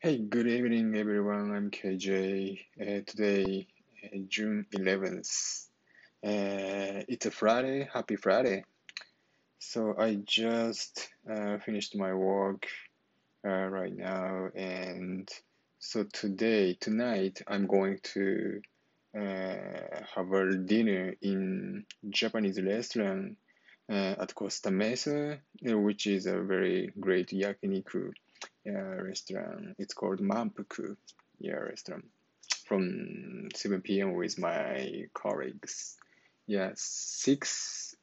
Hey, good evening, everyone. I'm KJ. Uh, today, uh, June 11th. Uh, it's a Friday. Happy Friday. So I just uh, finished my work uh, right now, and so today, tonight, I'm going to uh, have a dinner in Japanese restaurant at Costa Mesa, which is a very great yakiniku uh, restaurant. It's called Mampuku, yeah, restaurant from 7 p.m. with my colleagues. Yeah, six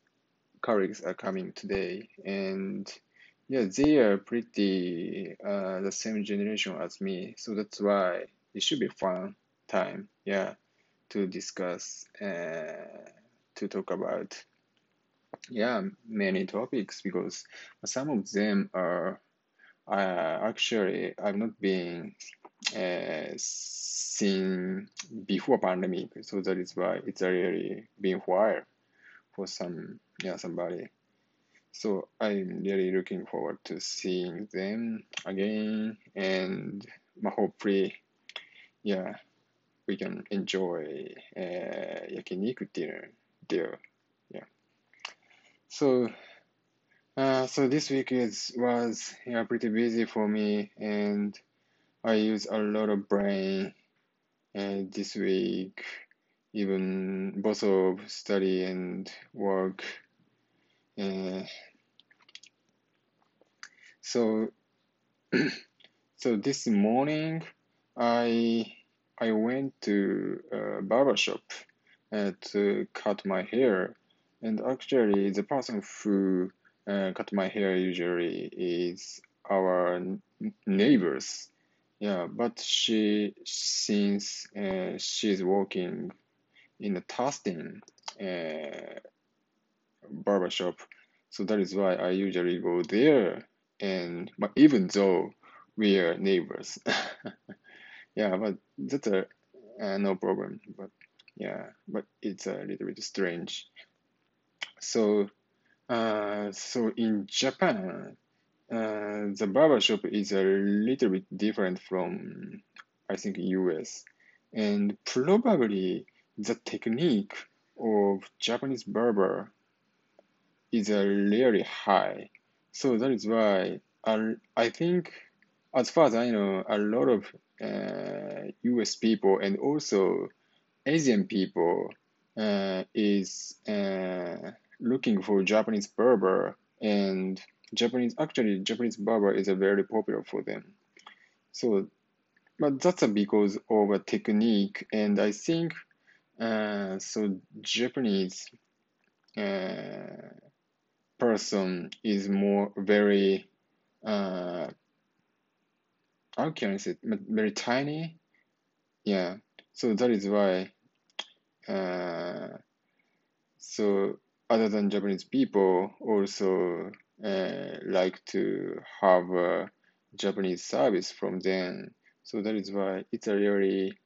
colleagues are coming today, and yeah, they are pretty uh, the same generation as me, so that's why it should be fun time. Yeah, to discuss uh, to talk about yeah many topics because some of them are uh, actually I've not been uh, seen before pandemic, so that is why it's really been while for some yeah somebody. So I'm really looking forward to seeing them again, and hopefully, yeah, we can enjoy uh, yakiniku dinner there. Yeah. So. Uh, so this week is was yeah pretty busy for me, and I use a lot of brain this week, even both of study and work. Uh, so so this morning I I went to a barber shop uh, to cut my hair, and actually the person who uh, cut my hair usually is our neighbors. Yeah, but she since uh, she's working in a Tustin uh, barber shop, so that is why I usually go there. And but even though we are neighbors, yeah, but that's a uh, no problem. But yeah, but it's a little bit strange. So uh, so in Japan, uh, the barber shop is a little bit different from, I think, US. And probably the technique of Japanese barber is a really high. So that is why I, I think, as far as I know, a lot of uh, US people and also Asian people uh, is uh, looking for Japanese barber and Japanese actually Japanese barber is a very popular for them. So, but that's because of a technique, and I think uh, so Japanese uh, person is more very uh, how can I say very tiny, yeah. So that is why. Uh, so other than Japanese people also uh, like to have a Japanese service from them. So that is why it's a really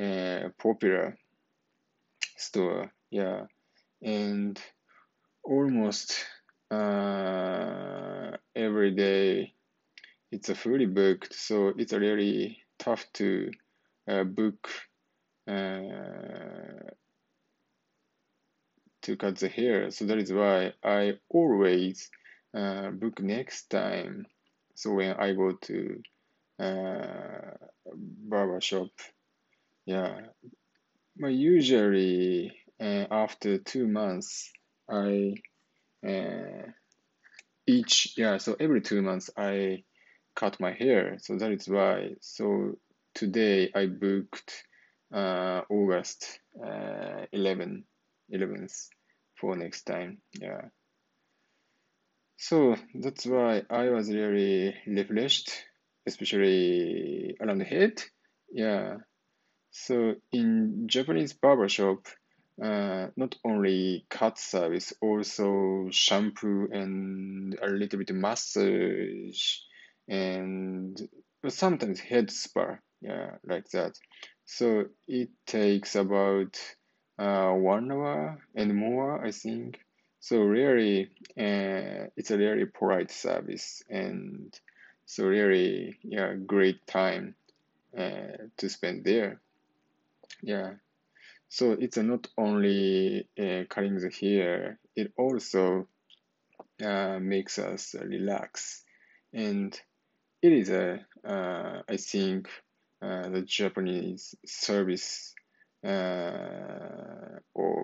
uh, popular store. Yeah, and almost uh, every day it's a fully booked. So it's really tough to uh, book uh, to cut the hair. So that is why I always uh, book next time. So when I go to uh, barber shop, yeah, but usually uh, after two months, I uh, each yeah, so every two months I cut my hair. So that is why. So today I booked uh, August uh, 11, 11th for next time. Yeah. So that's why I was really refreshed, especially around the head. Yeah. So in Japanese barbershop, uh, not only cut service, also shampoo and a little bit massage and sometimes head spa. Yeah, like that. So it takes about uh, one hour and more, I think. So really, uh, it's a really polite service, and So really, yeah, great time uh, to spend there. Yeah. So it's not only uh, cutting the hair, it also uh, makes us relax. And it is a, uh, I think, uh, the Japanese service uh,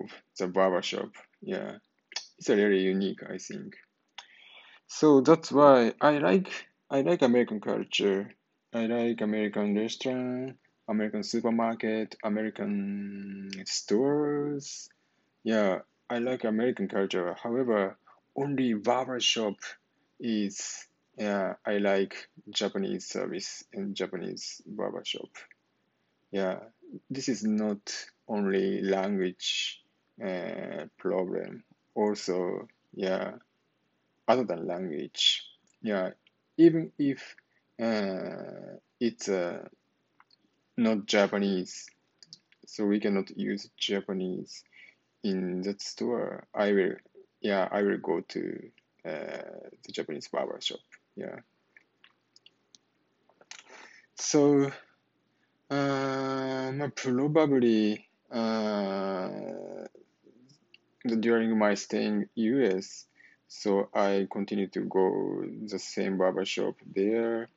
of the barbershop. Yeah, it's a really unique, I think. So that's why I like I like American culture. I like American restaurant, American supermarket, American stores. Yeah, I like American culture. However, only barbershop is yeah, I like Japanese service and Japanese barbershop. Yeah, this is not only language uh, problem. Also, yeah, other than language. Yeah, even if uh, it's uh, not Japanese, so we cannot use Japanese in that store. I will, yeah, I will go to uh, the Japanese barber shop. Yeah. So, uh, probably uh, during my stay in US, so I continue to go the same barber shop there.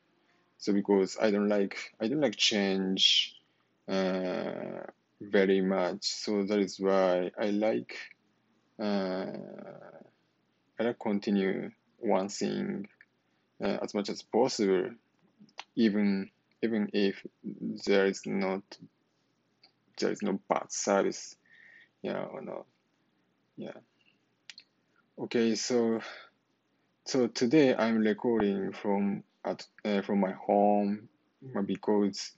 So because I don't like I don't like change uh, very much, so that is why I like uh, I like continue one thing uh, as much as possible, even even if there is not there is no bad service, yeah or not, yeah. Okay, so so today I'm recording from at uh, from my home uh, because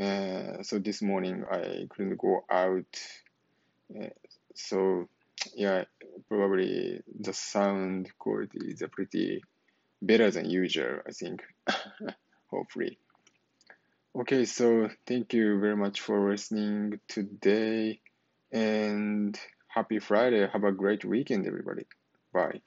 uh, so this morning I couldn't go out. Uh, so yeah, probably the sound quality is pretty better than usual, I think. Hopefully. Okay, so thank you very much for listening today and happy Friday. Have a great weekend, everybody. Bye.